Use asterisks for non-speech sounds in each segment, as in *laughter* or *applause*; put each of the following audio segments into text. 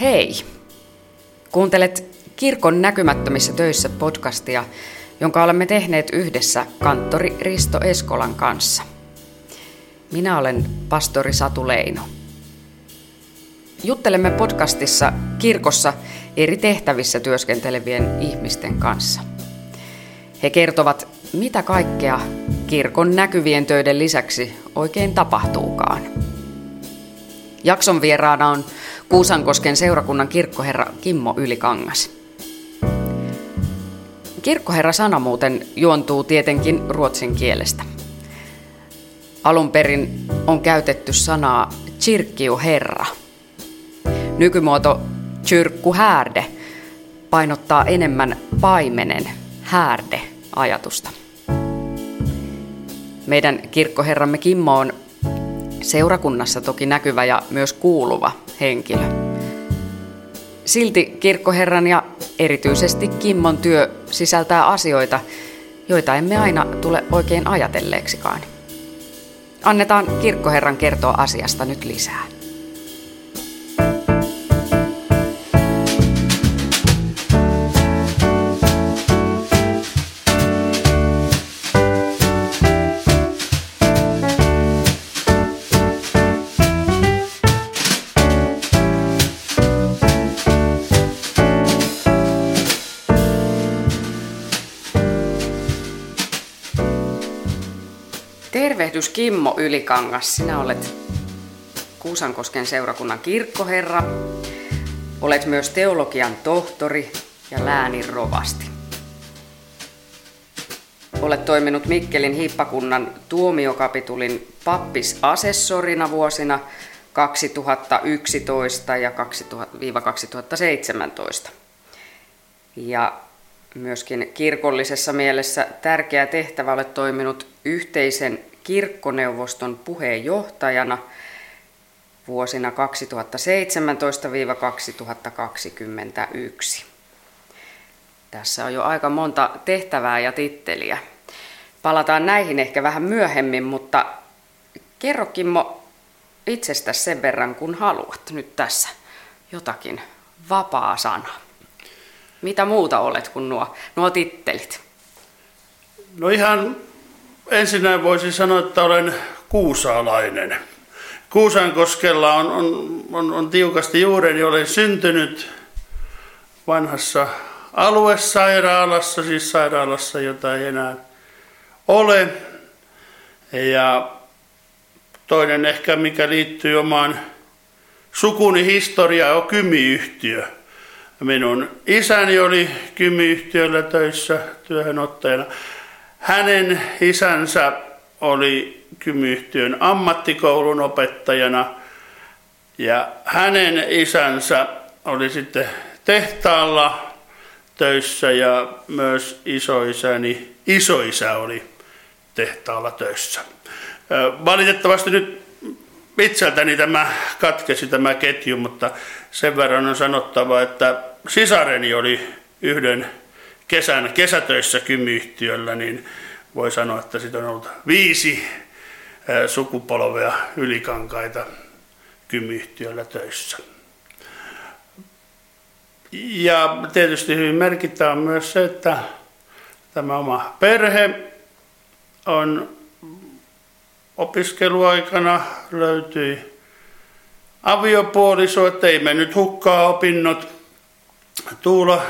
Hei! Kuuntelet Kirkon näkymättömissä töissä podcastia, jonka olemme tehneet yhdessä kanttori Risto Eskolan kanssa. Minä olen pastori Satu Leino. Juttelemme podcastissa kirkossa eri tehtävissä työskentelevien ihmisten kanssa. He kertovat, mitä kaikkea kirkon näkyvien töiden lisäksi oikein tapahtuukaan. Jakson vieraana on Kuusankosken seurakunnan kirkkoherra Kimmo Ylikangas. Kirkkoherra-sana muuten juontuu tietenkin ruotsin kielestä. Alun perin on käytetty sanaa herra. Nykymuoto härde painottaa enemmän paimenen härde-ajatusta. Meidän kirkkoherramme Kimmo on seurakunnassa toki näkyvä ja myös kuuluva henkilö. Silti kirkkoherran ja erityisesti Kimmon työ sisältää asioita, joita emme aina tule oikein ajatelleeksikaan. Annetaan kirkkoherran kertoa asiasta nyt lisää. Tervehdys Kimmo Ylikangas. Sinä olet Kuusankosken seurakunnan kirkkoherra. Olet myös teologian tohtori ja läänin rovasti. Olet toiminut Mikkelin hiippakunnan tuomiokapitulin pappisasessorina vuosina 2011 ja 2017. Ja myöskin kirkollisessa mielessä tärkeä tehtävä olet toiminut yhteisen kirkkoneuvoston puheenjohtajana vuosina 2017-2021. Tässä on jo aika monta tehtävää ja titteliä. Palataan näihin ehkä vähän myöhemmin, mutta kerro Kimmo itsestä sen verran, kun haluat nyt tässä jotakin vapaa sana. Mitä muuta olet kuin nuo, nuo tittelit? No ihan ensinnä voisin sanoa, että olen kuusaalainen. Kuusankoskella on, on, on, on tiukasti juureni. Olen syntynyt vanhassa aluesairaalassa, siis sairaalassa, jota ei enää ole. Ja toinen ehkä, mikä liittyy omaan sukuni historiaan, on kymiyhtiö. Minun isäni oli kymiyhtiöllä töissä työhönottajana. Hänen isänsä oli kymyhtiön ammattikoulun opettajana ja hänen isänsä oli sitten tehtaalla töissä ja myös isoisäni isoisä oli tehtaalla töissä. Valitettavasti nyt itseltäni tämä katkesi tämä ketju, mutta sen verran on sanottava, että sisareni oli yhden kesän, kesätöissä kymyyhtiöllä, niin voi sanoa, että sitä on ollut viisi sukupolvea ylikankaita kymyyhtiöllä töissä. Ja tietysti hyvin merkittävä on myös se, että tämä oma perhe on opiskeluaikana löytyi aviopuoliso, että ei mennyt hukkaa opinnot. Tuula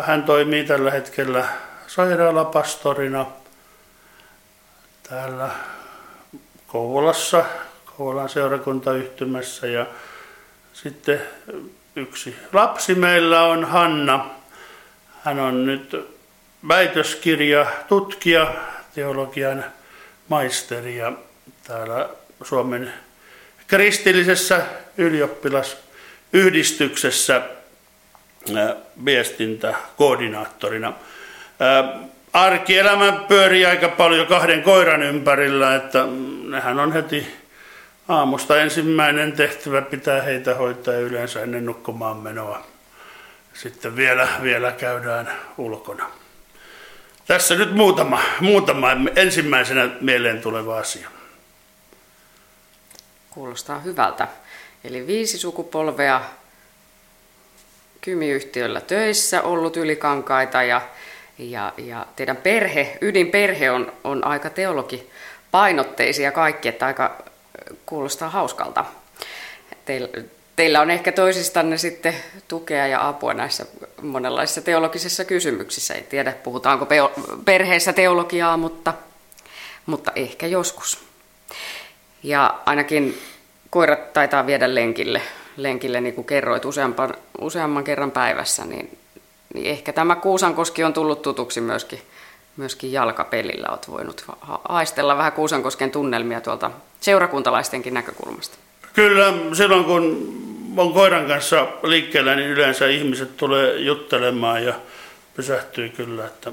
hän toimii tällä hetkellä sairaalapastorina täällä Kouvolassa, Kouvolan seurakuntayhtymässä ja sitten yksi lapsi meillä on Hanna. Hän on nyt väitöskirja, tutkija, teologian maisteri ja täällä Suomen kristillisessä ylioppilasyhdistyksessä viestintäkoordinaattorina. Arkielämä pyörii aika paljon kahden koiran ympärillä, että nehän on heti aamusta ensimmäinen tehtävä pitää heitä hoitaa yleensä ennen nukkumaan menoa. Sitten vielä, vielä käydään ulkona. Tässä nyt muutama, muutama ensimmäisenä mieleen tuleva asia. Kuulostaa hyvältä. Eli viisi sukupolvea kymiyhtiöllä töissä, ollut ylikankaita ja, ja, ja teidän perhe, ydinperhe on, on aika teologi painotteisia kaikki, että aika kuulostaa hauskalta. Teillä, teillä on ehkä toisistanne sitten tukea ja apua näissä monenlaisissa teologisissa kysymyksissä. En tiedä, puhutaanko perheessä teologiaa, mutta, mutta ehkä joskus. Ja ainakin koirat taitaa viedä lenkille, lenkille niin kuin kerroit, useamman, useamman kerran päivässä, niin, niin ehkä tämä Kuusankoski on tullut tutuksi myöskin, myöskin jalkapelillä. Olet voinut haistella vähän Kuusankosken tunnelmia tuolta seurakuntalaistenkin näkökulmasta. Kyllä, silloin kun on koiran kanssa liikkeellä, niin yleensä ihmiset tulee juttelemaan ja pysähtyy kyllä, että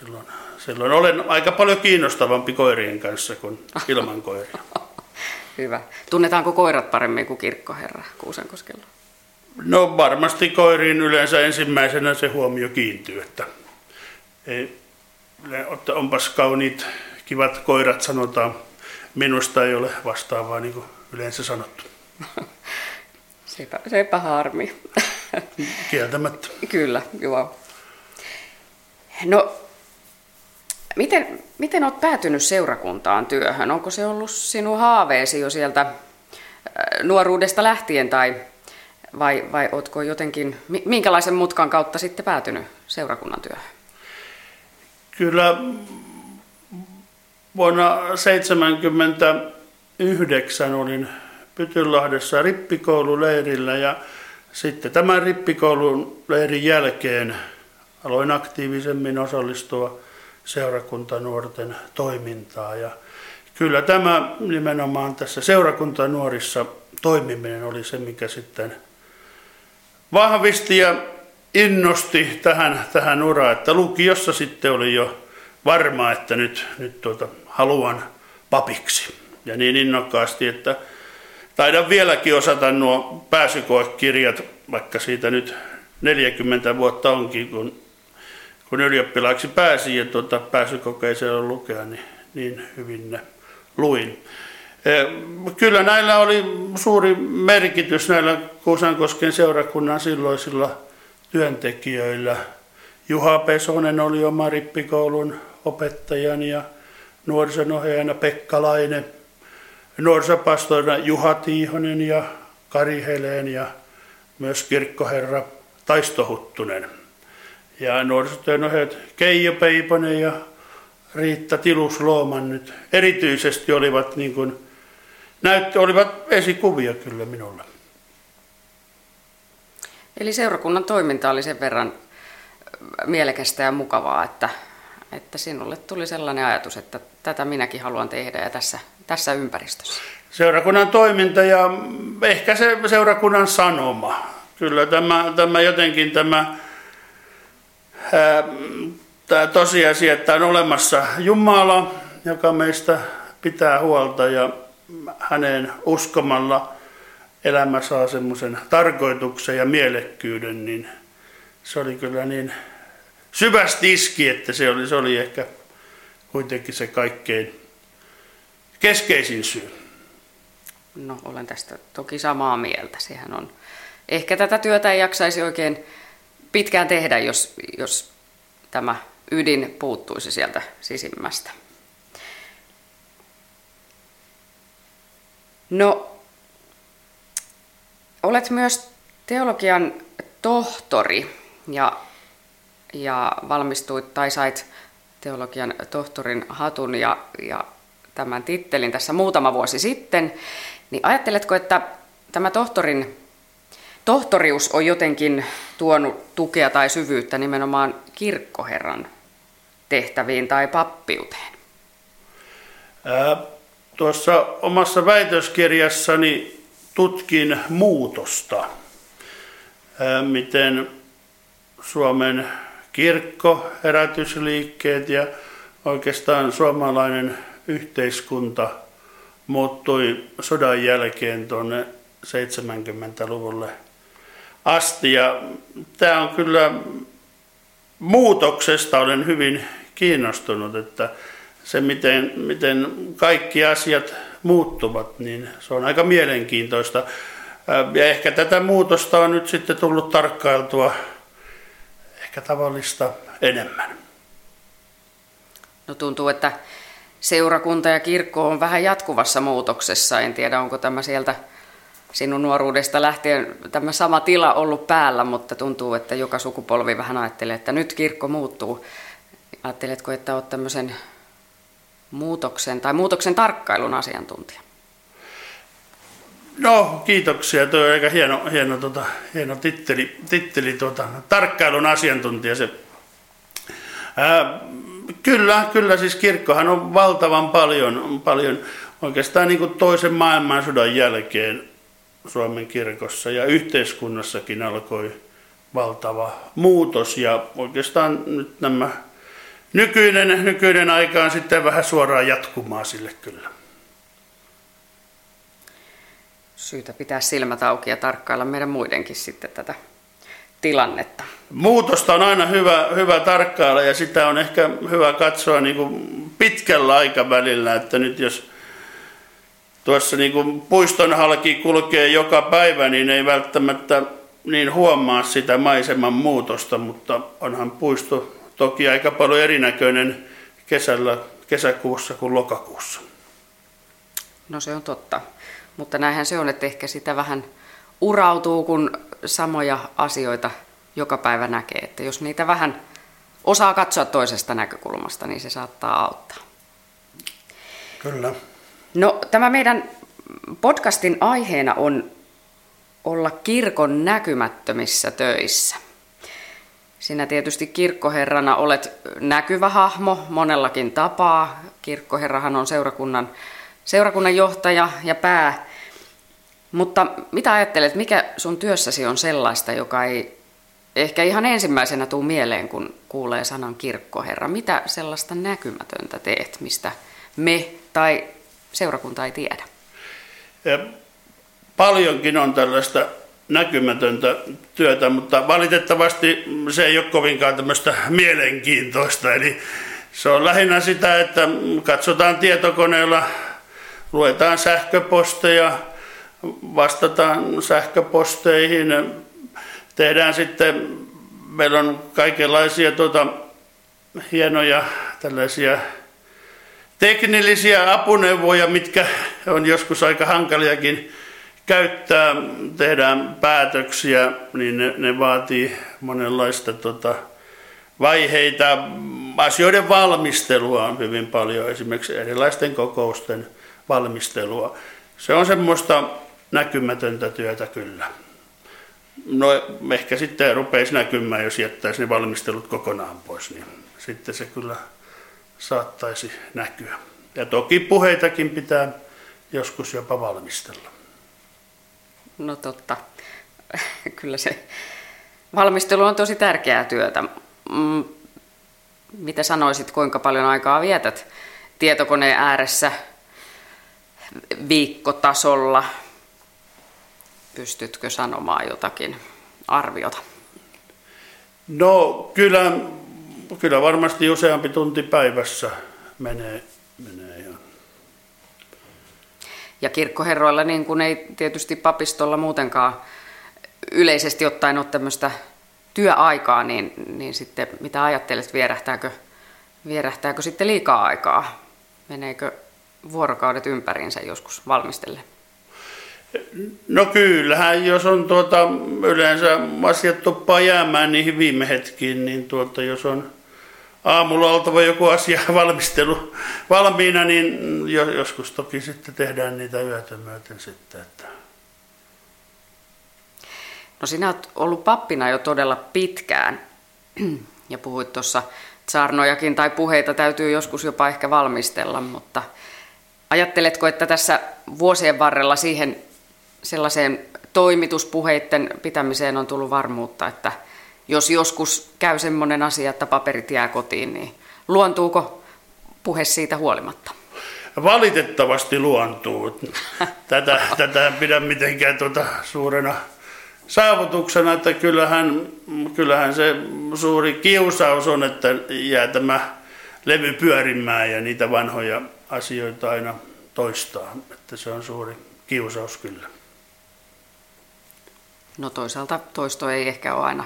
silloin, silloin olen aika paljon kiinnostavampi koirien kanssa kuin ilman koiria. *laughs* Hyvä. Tunnetaanko koirat paremmin kuin kirkkoherra Kuusankoskella? No varmasti koiriin yleensä ensimmäisenä se huomio kiintyy, että ei, onpas kauniit, kivat koirat sanotaan. Minusta ei ole vastaavaa niin kuin yleensä sanottu. *laughs* sepä, sepä harmi. Kieltämättä. Kyllä, joo. No, miten, miten olet päätynyt seurakuntaan työhön? Onko se ollut sinun haaveesi jo sieltä äh, nuoruudesta lähtien tai vai, vai oletko jotenkin, minkälaisen mutkan kautta sitten päätynyt seurakunnan työhön? Kyllä vuonna 1979 olin Pytynlahdessa rippikoululeirillä ja sitten tämän rippikoulun leirin jälkeen aloin aktiivisemmin osallistua seurakuntanuorten toimintaa. Ja kyllä tämä nimenomaan tässä seurakuntanuorissa toimiminen oli se, mikä sitten vahvisti ja innosti tähän, tähän uraan, että lukiossa sitten oli jo varma, että nyt, nyt tuota, haluan papiksi. Ja niin innokkaasti, että taidan vieläkin osata nuo pääsykoekirjat, vaikka siitä nyt 40 vuotta onkin, kun, kun ylioppilaaksi pääsin ja tuota, pääsykokeeseen lukea, niin, niin hyvin ne luin. E, kyllä näillä oli suuri merkitys näillä Kuusankosken seurakunnan silloisilla työntekijöillä. Juha Pesonen oli oma rippikoulun opettajani ja nuorisonohjaajana Pekka Laine, nuorisopastorina Juha Tiihonen ja Kari Heleen ja myös kirkkoherra Taistohuttunen. Ja nuorisotyönohjaajat Keijo Peiponen ja Riitta Tiluslooman nyt erityisesti olivat, niin kuin, näyttö, olivat esikuvia kyllä minulle. Eli seurakunnan toiminta oli sen verran mielekästä ja mukavaa, että, että sinulle tuli sellainen ajatus, että tätä minäkin haluan tehdä ja tässä, tässä ympäristössä. Seurakunnan toiminta ja ehkä se seurakunnan sanoma. Kyllä tämä, tämä jotenkin tämä, tämä tosiasia, että on olemassa Jumala, joka meistä pitää huolta ja hänen uskomalla elämä saa semmoisen tarkoituksen ja mielekkyyden, niin se oli kyllä niin syvästi iski, että se oli, se oli ehkä kuitenkin se kaikkein keskeisin syy. No, olen tästä toki samaa mieltä. Sehän on, ehkä tätä työtä ei jaksaisi oikein pitkään tehdä, jos, jos tämä ydin puuttuisi sieltä sisimmästä. No, olet myös teologian tohtori ja, ja valmistuit tai sait teologian tohtorin hatun ja, ja tämän tittelin tässä muutama vuosi sitten, niin ajatteletko, että tämä tohtorin, tohtorius on jotenkin tuonut tukea tai syvyyttä nimenomaan kirkkoherran tehtäviin tai pappiuteen? Ää, tuossa omassa väitöskirjassani tutkin muutosta, ää, miten Suomen kirkko, herätysliikkeet ja oikeastaan suomalainen yhteiskunta muuttui sodan jälkeen tuonne 70-luvulle asti. Ja tämä on kyllä muutoksesta olen hyvin kiinnostunut, että se miten, miten kaikki asiat muuttuvat, niin se on aika mielenkiintoista. Ja ehkä tätä muutosta on nyt sitten tullut tarkkailtua ehkä tavallista enemmän. No tuntuu, että seurakunta ja kirkko on vähän jatkuvassa muutoksessa. En tiedä, onko tämä sieltä sinun nuoruudesta lähtien tämä sama tila ollut päällä, mutta tuntuu, että joka sukupolvi vähän ajattelee, että nyt kirkko muuttuu. Ajatteletko, että olet tämmöisen muutoksen tai muutoksen tarkkailun asiantuntija? No, kiitoksia. Tuo on aika hieno, hieno, tota, hieno titteli, titteli tota, tarkkailun asiantuntija. Se. Ää, kyllä, kyllä, siis kirkkohan on valtavan paljon, paljon oikeastaan niin kuin toisen maailmansodan jälkeen Suomen kirkossa ja yhteiskunnassakin alkoi valtava muutos ja oikeastaan nyt nämä nykyinen, nykyinen aika on sitten vähän suoraan jatkumaa sille kyllä. Syytä pitää silmät auki ja tarkkailla meidän muidenkin sitten tätä tilannetta. Muutosta on aina hyvä, hyvä tarkkailla ja sitä on ehkä hyvä katsoa niin kuin pitkällä aikavälillä, että nyt jos tuossa niin kuin puiston halki kulkee joka päivä, niin ei välttämättä niin huomaa sitä maiseman muutosta, mutta onhan puisto toki aika paljon erinäköinen kesällä, kesäkuussa kuin lokakuussa. No se on totta, mutta näinhän se on, että ehkä sitä vähän urautuu, kun samoja asioita joka päivä näkee. Että jos niitä vähän osaa katsoa toisesta näkökulmasta, niin se saattaa auttaa. Kyllä. No tämä meidän podcastin aiheena on olla kirkon näkymättömissä töissä. Sinä tietysti kirkkoherrana olet näkyvä hahmo monellakin tapaa. Kirkkoherrahan on seurakunnan, seurakunnan johtaja ja pää. Mutta mitä ajattelet, mikä sun työssäsi on sellaista, joka ei ehkä ihan ensimmäisenä tuu mieleen, kun kuulee sanan kirkkoherra? Mitä sellaista näkymätöntä teet, mistä me tai seurakunta ei tiedä? Ja paljonkin on tällaista näkymätöntä työtä, mutta valitettavasti se ei ole kovinkaan tämmöistä mielenkiintoista. Eli se on lähinnä sitä, että katsotaan tietokoneella, luetaan sähköposteja, vastataan sähköposteihin, tehdään sitten, meillä on kaikenlaisia tuota, hienoja tällaisia teknillisiä apuneuvoja, mitkä on joskus aika hankaliakin käyttää, tehdään päätöksiä, niin ne, ne vaatii monenlaista tota, vaiheita. Asioiden valmistelua on hyvin paljon, esimerkiksi erilaisten kokousten valmistelua. Se on semmoista näkymätöntä työtä kyllä. No ehkä sitten rupeisi näkymään, jos jättäisi ne valmistelut kokonaan pois, niin sitten se kyllä saattaisi näkyä. Ja toki puheitakin pitää joskus jopa valmistella. No totta. *laughs* Kyllä se valmistelu on tosi tärkeää työtä. Mm, mitä sanoisit, kuinka paljon aikaa vietät tietokoneen ääressä viikkotasolla? Pystytkö sanomaan jotakin arviota? No kyllä kyllä varmasti useampi tunti päivässä menee, menee ja Ja kirkkoherroilla niin kuin ei tietysti papistolla muutenkaan yleisesti ottaen ole tämmöistä työaikaa, niin, niin sitten mitä ajattelet, vierähtääkö, vierähtääkö sitten liikaa aikaa? Meneekö vuorokaudet ympäriinsä joskus valmistelle? No kyllähän, jos on tuota, yleensä asiat tuppaa jäämään niihin viime hetkiin, niin tuota, jos on aamulla oltava joku asia *laughs* valmistelu valmiina, niin joskus toki sitten tehdään niitä yötä myöten sitten. Että. No sinä olet ollut pappina jo todella pitkään *clears throat* ja puhuit tuossa saarnojakin tai puheita täytyy joskus jopa ehkä valmistella, mutta ajatteletko, että tässä vuosien varrella siihen sellaiseen toimituspuheiden pitämiseen on tullut varmuutta, että jos joskus käy semmoinen asia, että paperit jää kotiin, niin luontuuko puhe siitä huolimatta? Valitettavasti luontuu. *laughs* Tätä, tätä en pidä mitenkään tuota suurena saavutuksena, että kyllähän, kyllähän se suuri kiusaus on, että jää tämä levy pyörimään ja niitä vanhoja asioita aina toistaa. Että se on suuri kiusaus kyllä. No toisaalta toisto ei ehkä ole aina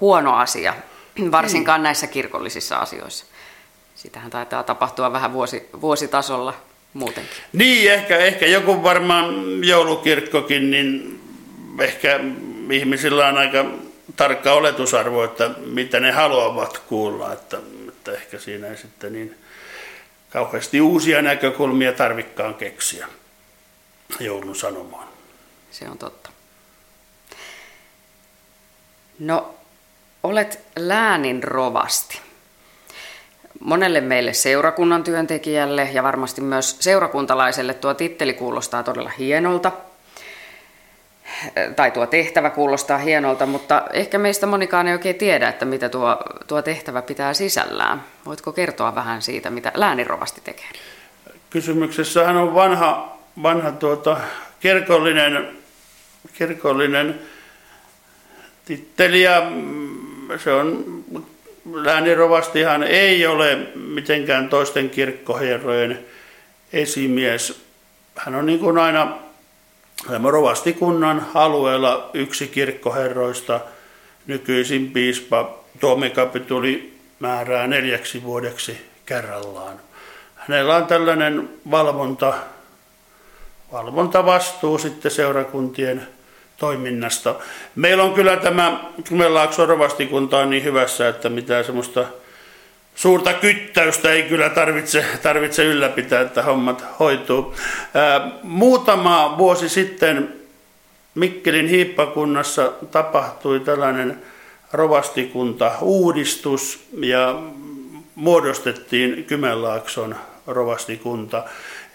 huono asia, *clears throat* varsinkaan näissä kirkollisissa asioissa. Sitähän taitaa tapahtua vähän vuosi, vuositasolla muutenkin. Niin, ehkä, ehkä joku varmaan joulukirkkokin, niin ehkä ihmisillä on aika tarkka oletusarvo, että mitä ne haluavat kuulla, että, että ehkä siinä ei sitten niin kauheasti uusia näkökulmia tarvikkaan keksiä joulun sanomaan. Se on totta. No, olet läänin rovasti. Monelle meille seurakunnan työntekijälle ja varmasti myös seurakuntalaiselle tuo titteli kuulostaa todella hienolta. Tai tuo tehtävä kuulostaa hienolta, mutta ehkä meistä monikaan ei oikein tiedä, että mitä tuo, tuo tehtävä pitää sisällään. Voitko kertoa vähän siitä, mitä läänirovasti tekee? Kysymyksessähän on vanha, vanha tuota, kirkollinen, kirkollinen titteli ja mm, se on läänirovastihan ei ole mitenkään toisten kirkkoherrojen esimies. Hän on niin kuin aina rovastikunnan alueella yksi kirkkoherroista, nykyisin piispa Tuomikapituli määrää neljäksi vuodeksi kerrallaan. Hänellä on tällainen valvonta, valvontavastuu sitten seurakuntien toiminnasta. Meillä on kyllä tämä Kymenlaakson rovastikunta on niin hyvässä, että mitään semmoista suurta kyttäystä ei kyllä tarvitse, tarvitse ylläpitää, että hommat hoituu. Ää, muutama vuosi sitten Mikkelin hiippakunnassa tapahtui tällainen rovastikunta uudistus ja muodostettiin Kymenlaakson rovastikunta.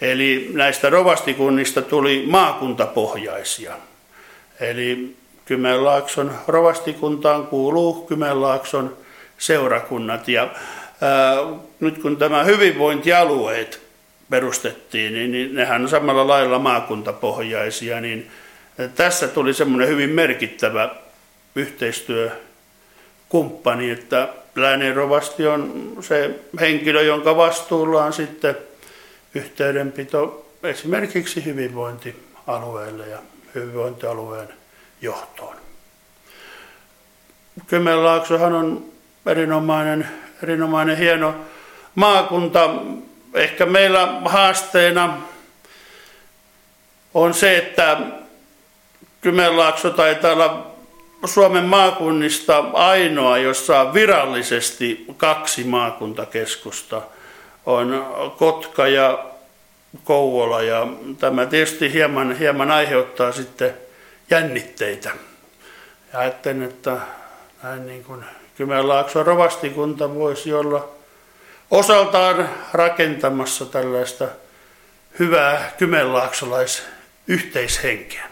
Eli näistä rovastikunnista tuli maakuntapohjaisia. Eli Kymenlaakson rovastikuntaan kuuluu Kymenlaakson seurakunnat. Ja ää, nyt kun tämä hyvinvointialueet perustettiin, niin, niin nehän on samalla lailla maakuntapohjaisia, niin tässä tuli semmoinen hyvin merkittävä yhteistyökumppani, että rovasti on se henkilö, jonka vastuulla on sitten yhteydenpito esimerkiksi hyvinvointialueelle ja hyvinvointialueen johtoon. Kymenlaaksohan on erinomainen, erinomainen hieno maakunta. Ehkä meillä haasteena on se, että Kymenlaakso taitaa olla Suomen maakunnista ainoa, jossa on virallisesti kaksi maakuntakeskusta. On Kotka ja Kouvola ja tämä tietysti hieman, hieman aiheuttaa sitten jännitteitä. Ja ajattelen, että näin niin kuin Kymenlaakson rovastikunta voisi olla osaltaan rakentamassa tällaista hyvää kymenlaaksolaisyhteishenkeä.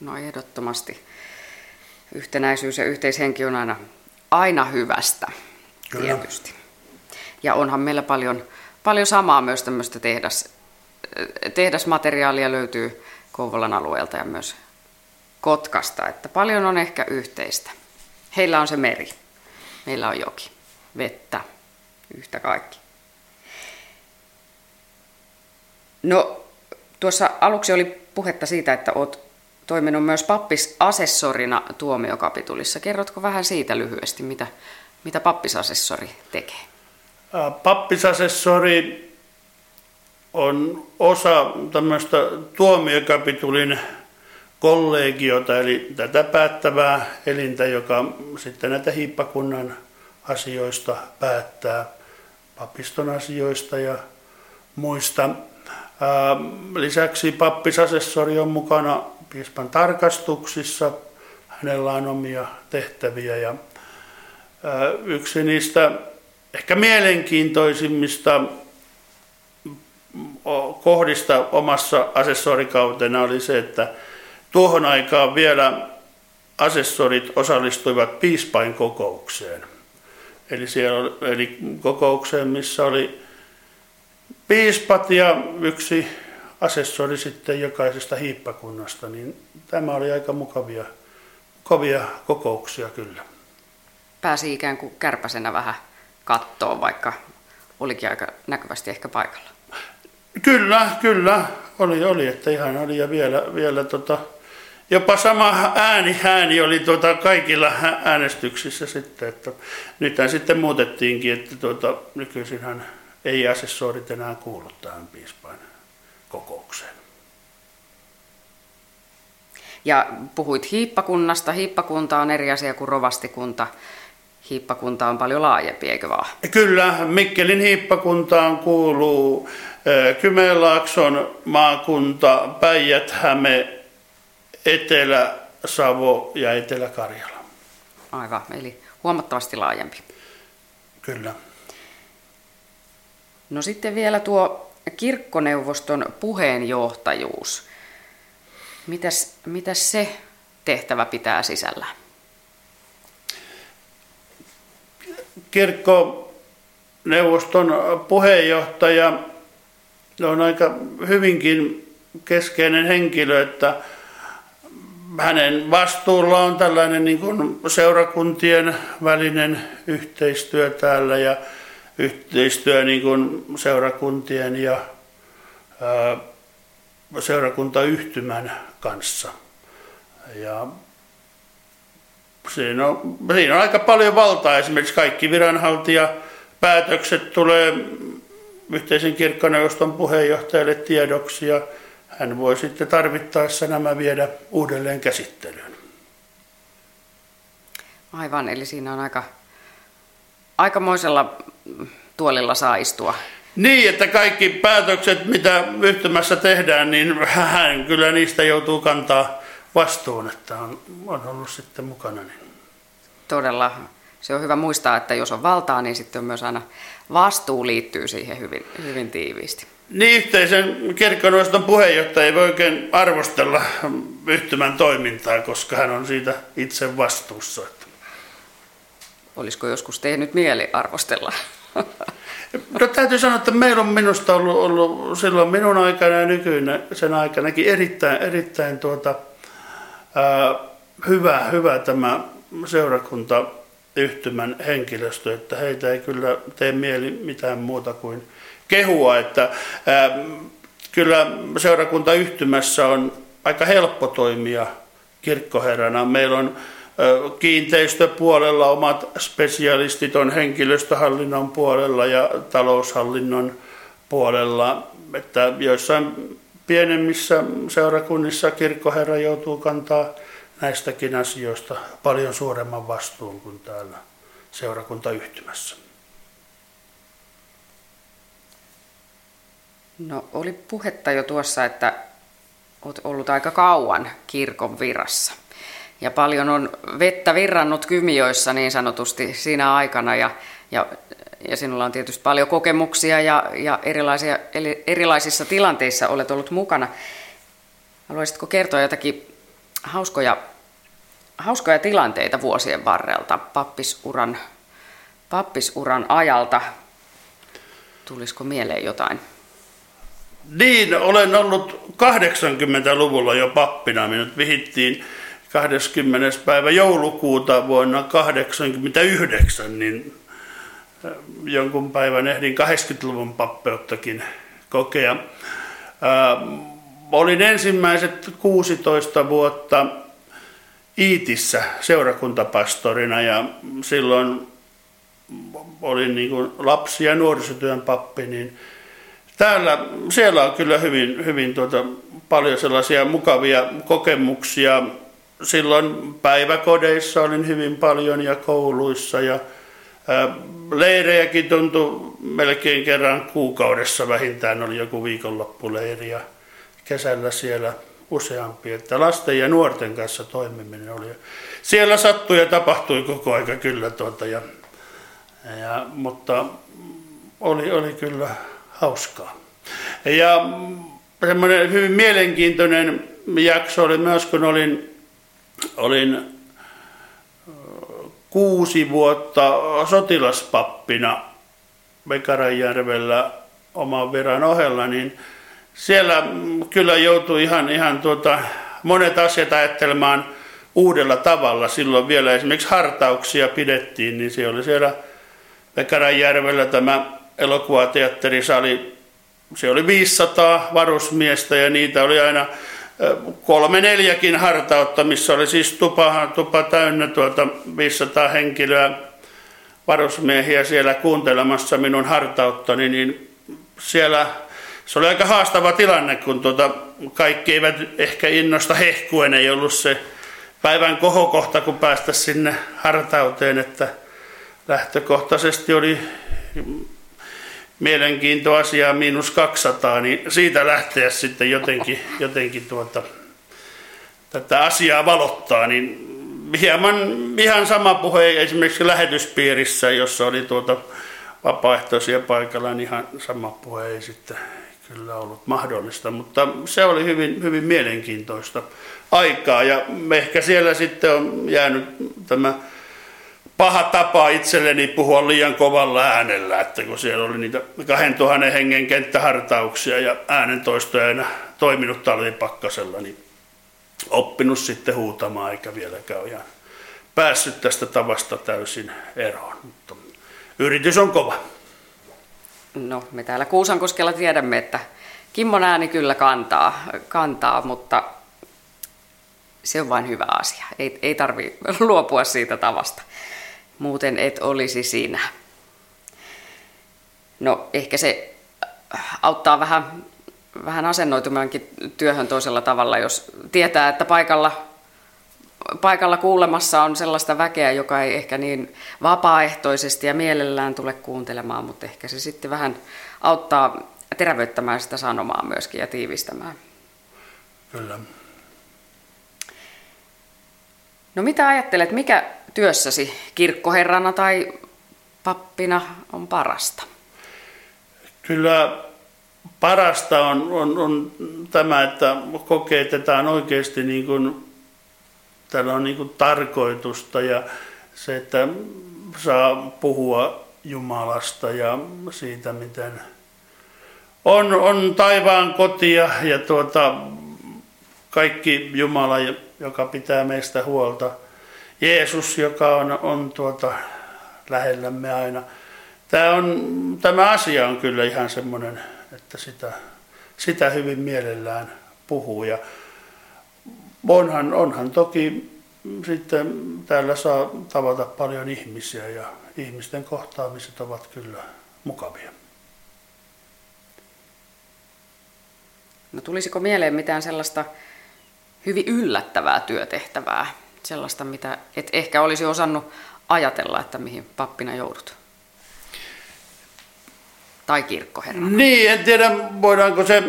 No ehdottomasti. Yhtenäisyys ja yhteishenki on aina, aina hyvästä, Kyllä. tietysti. Ja onhan meillä paljon paljon samaa myös tämmöistä tehdas, tehdasmateriaalia löytyy Kouvolan alueelta ja myös Kotkasta, että paljon on ehkä yhteistä. Heillä on se meri, meillä on joki, vettä, yhtä kaikki. No, tuossa aluksi oli puhetta siitä, että olet toiminut myös pappisasessorina tuomiokapitulissa. Kerrotko vähän siitä lyhyesti, mitä, mitä pappisasessori tekee? Pappisasessori on osa tämmöistä tuomiokapitulin kollegiota, eli tätä päättävää elintä, joka sitten näitä hiippakunnan asioista päättää, papiston asioista ja muista. Lisäksi pappisasessori on mukana piispan tarkastuksissa, hänellä on omia tehtäviä ja yksi niistä ehkä mielenkiintoisimmista kohdista omassa asessorikautena oli se, että tuohon aikaan vielä asessorit osallistuivat piispain kokoukseen. Eli, siellä, eli kokoukseen, missä oli piispat ja yksi asessori sitten jokaisesta hiippakunnasta, niin tämä oli aika mukavia, mukavia kokouksia kyllä. Pääsi ikään kuin kärpäsenä vähän kattoon, vaikka olikin aika näkyvästi ehkä paikalla. Kyllä, kyllä. Oli, oli, että ihan oli ja vielä, vielä tota, jopa sama ääni, ääni oli tuota kaikilla äänestyksissä sitten, että nythän sitten muutettiinkin, että tuota, nykyisinhän ei asessorit enää kuulu tähän piispain kokoukseen. Ja puhuit hiippakunnasta. Hiippakunta on eri asia kuin rovastikunta. Hiippakunta on paljon laajempi, eikö vaan? Kyllä, Mikkelin hiippakuntaan kuuluu Kymenlaakson maakunta, Päijät-Häme, Etelä-Savo ja Etelä-Karjala. Aivan, eli huomattavasti laajempi. Kyllä. No sitten vielä tuo kirkkoneuvoston puheenjohtajuus. Mitäs, mitäs se tehtävä pitää sisällä? Kirkkoneuvoston puheenjohtaja on aika hyvinkin keskeinen henkilö, että hänen vastuulla on tällainen niin kuin seurakuntien välinen yhteistyö täällä ja yhteistyö niin kuin seurakuntien ja ää, seurakuntayhtymän kanssa. Ja siinä on, siinä on aika paljon valtaa. Esimerkiksi kaikki viranhaltija päätökset tulee yhteisen kirkkoneuvoston puheenjohtajalle tiedoksi ja hän voi sitten tarvittaessa nämä viedä uudelleen käsittelyyn. Aivan, eli siinä on aika, aikamoisella tuolilla saa istua. Niin, että kaikki päätökset, mitä yhtymässä tehdään, niin hän kyllä niistä joutuu kantaa vastuun, että on, on ollut sitten mukana. Niin. Todella. Se on hyvä muistaa, että jos on valtaa, niin sitten on myös aina vastuu liittyy siihen hyvin, hyvin tiiviisti. Niin, yhteisen kirkkoneuvoston puheenjohtaja ei voi oikein arvostella yhtymän toimintaa, koska hän on siitä itse vastuussa. Olisiko joskus tehnyt mieli arvostella? *laughs* No täytyy sanoa, että meillä on minusta ollut, ollut silloin minun aikana ja nykyinen sen aikanakin erittäin, erittäin tuota, ää, hyvä, hyvä tämä seurakunta yhtymän henkilöstö, että heitä ei kyllä tee mieli mitään muuta kuin kehua, että ää, kyllä seurakuntayhtymässä on aika helppo toimia kirkkoherrana. Meillä on kiinteistöpuolella omat spesialistit on henkilöstöhallinnon puolella ja taloushallinnon puolella, että joissain pienemmissä seurakunnissa kirkkoherra joutuu kantaa näistäkin asioista paljon suuremman vastuun kuin täällä seurakuntayhtymässä. No oli puhetta jo tuossa, että olet ollut aika kauan kirkon virassa. Ja paljon on vettä virrannut kymioissa niin sanotusti siinä aikana ja, ja, ja sinulla on tietysti paljon kokemuksia ja, ja erilaisia, erilaisissa tilanteissa olet ollut mukana. Haluaisitko kertoa jotakin hauskoja, hauskoja tilanteita vuosien varrelta pappisuran, pappisuran ajalta? Tulisiko mieleen jotain? Niin, olen ollut 80-luvulla jo pappina. Minut vihittiin 20. päivä joulukuuta vuonna 1989, niin äh, jonkun päivän ehdin 80-luvun pappeuttakin kokea. Äh, olin ensimmäiset 16 vuotta Iitissä seurakuntapastorina ja silloin olin niin kuin lapsi- ja nuorisotyön pappi, niin täällä, siellä on kyllä hyvin, hyvin tuota, paljon sellaisia mukavia kokemuksia. Silloin päiväkodeissa olin hyvin paljon ja kouluissa ja leirejäkin tuntui melkein kerran kuukaudessa vähintään oli joku viikonloppuleiri ja kesällä siellä useampi. Että lasten ja nuorten kanssa toimiminen oli. Siellä sattui ja tapahtui koko aika kyllä tuota ja, ja, mutta oli, oli kyllä hauskaa. Ja semmoinen hyvin mielenkiintoinen jakso oli myös, kun olin, olin kuusi vuotta sotilaspappina Vekaranjärvellä oman viran ohella, niin siellä kyllä joutui ihan, ihan tuota, monet asiat ajattelemaan uudella tavalla. Silloin vielä esimerkiksi hartauksia pidettiin, niin se oli siellä Vekaranjärvellä tämä elokuvateatterisali, se oli 500 varusmiestä ja niitä oli aina kolme neljäkin hartautta, missä oli siis tupa, tupa täynnä tuota 500 henkilöä varusmiehiä siellä kuuntelemassa minun hartauttani, niin siellä se oli aika haastava tilanne, kun tuota, kaikki eivät ehkä innosta hehkuen, ei ollut se päivän kohokohta, kun päästä sinne hartauteen, että lähtökohtaisesti oli mielenkiinto asiaa miinus 200, niin siitä lähteä sitten jotenkin, jotenkin tuota, tätä asiaa valottaa, niin hieman ihan sama puhe esimerkiksi lähetyspiirissä, jossa oli tuota vapaaehtoisia paikalla, niin ihan sama puhe ei sitten kyllä ollut mahdollista, mutta se oli hyvin, hyvin mielenkiintoista aikaa ja ehkä siellä sitten on jäänyt tämä paha tapa itselleni puhua liian kovalla äänellä, että kun siellä oli niitä 2000 hengen kenttähartauksia ja äänentoistoja aina toiminut talvipakkasella, niin oppinut sitten huutamaan eikä vieläkään ihan päässyt tästä tavasta täysin eroon. Mutta yritys on kova. No, me täällä Kuusankoskella tiedämme, että Kimmon ääni kyllä kantaa, kantaa mutta se on vain hyvä asia. Ei, ei tarvi *laughs* luopua siitä tavasta. Muuten et olisi sinä. No, ehkä se auttaa vähän, vähän asennoitumaankin työhön toisella tavalla, jos tietää, että paikalla paikalla kuulemassa on sellaista väkeä, joka ei ehkä niin vapaaehtoisesti ja mielellään tule kuuntelemaan, mutta ehkä se sitten vähän auttaa terävöittämään sitä sanomaa myöskin ja tiivistämään. Kyllä. No mitä ajattelet, mikä työssäsi kirkkoherrana tai pappina on parasta? Kyllä parasta on, on, on tämä, että kokeetetaan oikeasti niin kuin tällä on niin tarkoitusta ja se, että saa puhua Jumalasta ja siitä, miten on, on taivaan kotia ja tuota, kaikki Jumala, joka pitää meistä huolta. Jeesus, joka on, on tuota, lähellämme aina. Tämä, on, tämä asia on kyllä ihan semmoinen, että sitä, sitä hyvin mielellään puhuu. Ja onhan, onhan toki sitten täällä saa tavata paljon ihmisiä ja ihmisten kohtaamiset ovat kyllä mukavia. No tulisiko mieleen mitään sellaista hyvin yllättävää työtehtävää, sellaista mitä et ehkä olisi osannut ajatella, että mihin pappina joudut? Tai kirkkoherra? Niin, en tiedä voidaanko se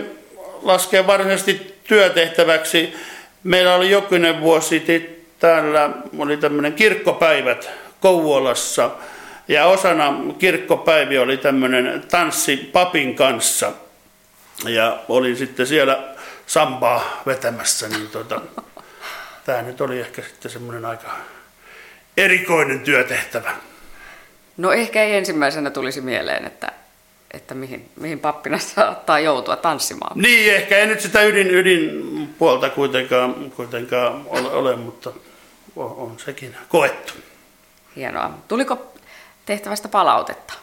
laskea varsinaisesti työtehtäväksi Meillä oli jokunen vuosi täällä, oli tämmöinen kirkkopäivät Kouvolassa. Ja osana kirkkopäiviä oli tämmöinen tanssi papin kanssa. Ja olin sitten siellä sambaa vetämässä, niin tota, tämä nyt oli ehkä sitten semmoinen aika erikoinen työtehtävä. No ehkä ei ensimmäisenä tulisi mieleen, että että mihin, mihin pappina saattaa joutua tanssimaan. Niin, ehkä ei nyt sitä ydin, ydinpuolta kuitenkaan, kuitenkaan ole, ole, mutta on, on sekin koettu. Hienoa. Tuliko tehtävästä palautetta?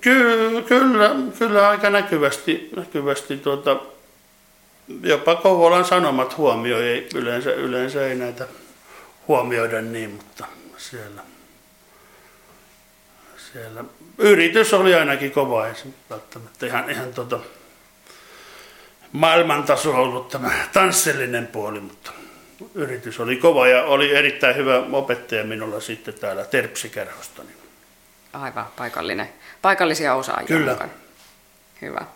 Ky- kyllä, kyllä aika näkyvästi, näkyvästi tuota, jopa Kouvolan Sanomat huomioi, yleensä, yleensä ei näitä huomioida niin, mutta siellä siellä yritys oli ainakin kova, ei se välttämättä ihan, ihan tota, maailmantaso ollut tämä tanssellinen puoli, mutta yritys oli kova ja oli erittäin hyvä opettaja minulla sitten täällä Terpsikerhosta. Niin. Aivan, paikallinen, paikallisia osaajia Kyllä. Mukaan. Hyvä.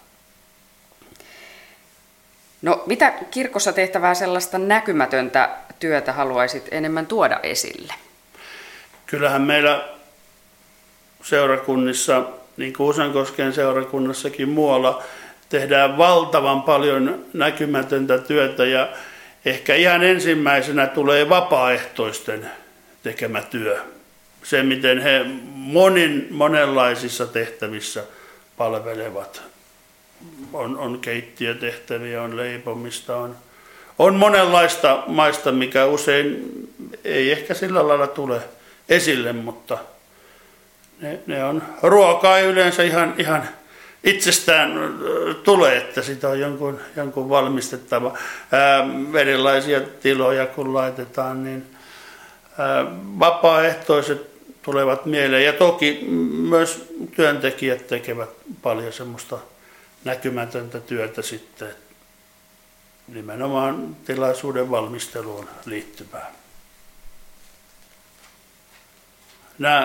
No mitä kirkossa tehtävää sellaista näkymätöntä työtä haluaisit enemmän tuoda esille? Kyllähän meillä seurakunnissa, niin kuin Usankosken seurakunnassakin muualla, tehdään valtavan paljon näkymätöntä työtä ja ehkä ihan ensimmäisenä tulee vapaaehtoisten tekemä työ. Se, miten he monin, monenlaisissa tehtävissä palvelevat. On, on keittiötehtäviä, on leipomista, on, on monenlaista maista, mikä usein ei ehkä sillä lailla tule esille, mutta ne, ne on ruokaa yleensä ihan, ihan itsestään tule, että sitä on jonkun, jonkun valmistettava. Ää, erilaisia tiloja kun laitetaan, niin ää, vapaaehtoiset tulevat mieleen. Ja toki myös työntekijät tekevät paljon semmoista näkymätöntä työtä sitten nimenomaan tilaisuuden valmisteluun liittyvää.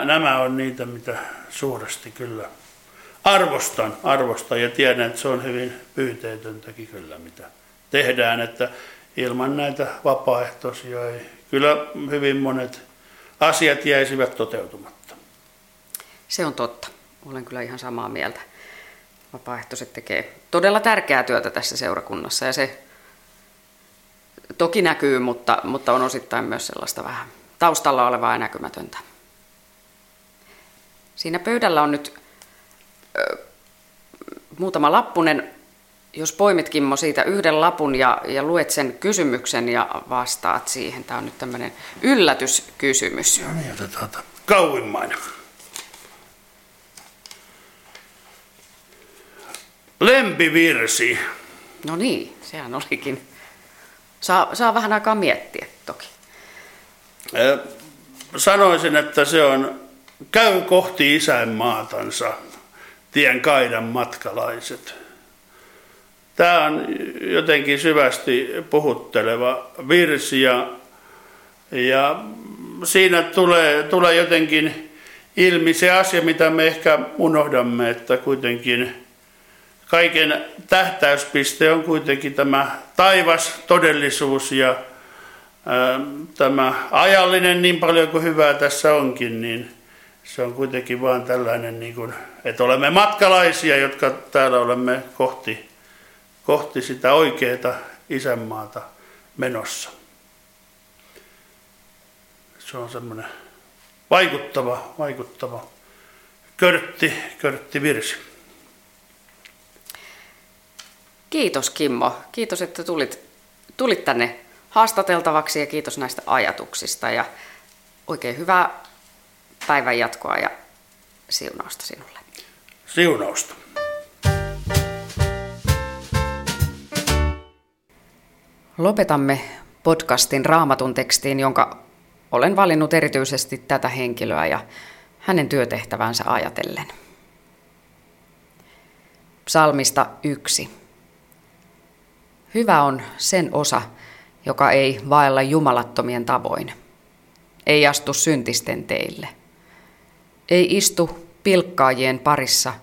Nämä on niitä, mitä suuresti kyllä arvostan, arvostan ja tiedän, että se on hyvin pyyteetöntäkin kyllä, mitä tehdään, että ilman näitä vapaaehtoisia ei kyllä hyvin monet asiat jäisivät toteutumatta. Se on totta. Olen kyllä ihan samaa mieltä. Vapaaehtoiset tekee todella tärkeää työtä tässä seurakunnassa ja se toki näkyy, mutta, mutta on osittain myös sellaista vähän taustalla olevaa ja näkymätöntä. Siinä pöydällä on nyt ö, muutama lappunen. Jos poimit Kimmo siitä yhden lapun ja, ja luet sen kysymyksen ja vastaat siihen. Tämä on nyt tämmöinen yllätyskysymys. Joo niin, otetaan kauimmainen. Lempivirsi. No niin, sehän olikin. Saa, saa vähän aikaa miettiä toki. Sanoisin, että se on Käy kohti isänmaatansa, tien kaidan matkalaiset. Tämä on jotenkin syvästi puhutteleva virsi ja, ja siinä tulee, tulee jotenkin ilmi se asia, mitä me ehkä unohdamme, että kuitenkin kaiken tähtäyspiste on kuitenkin tämä taivas, todellisuus ja ää, tämä ajallinen niin paljon kuin hyvää tässä onkin, niin se on kuitenkin vaan tällainen, niin kuin, että olemme matkalaisia, jotka täällä olemme kohti, kohti sitä oikeaa isänmaata menossa. Se on semmoinen vaikuttava, vaikuttava körtti, körtti virsi. Kiitos Kimmo. Kiitos, että tulit, tulit tänne haastateltavaksi ja kiitos näistä ajatuksista. Ja oikein hyvää päivän jatkoa ja siunausta sinulle. Siunausta. Lopetamme podcastin raamatun tekstiin, jonka olen valinnut erityisesti tätä henkilöä ja hänen työtehtävänsä ajatellen. Psalmista yksi. Hyvä on sen osa, joka ei vaella jumalattomien tavoin, ei astu syntisten teille – ei istu pilkkaajien parissa,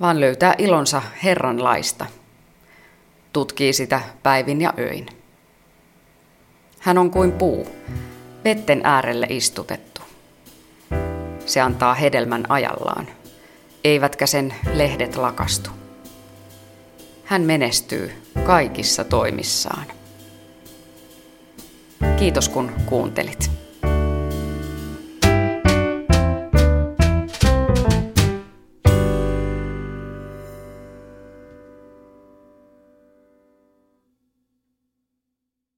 vaan löytää ilonsa Herran laista. Tutkii sitä päivin ja öin. Hän on kuin puu, vetten äärelle istutettu. Se antaa hedelmän ajallaan, eivätkä sen lehdet lakastu. Hän menestyy kaikissa toimissaan. Kiitos kun kuuntelit.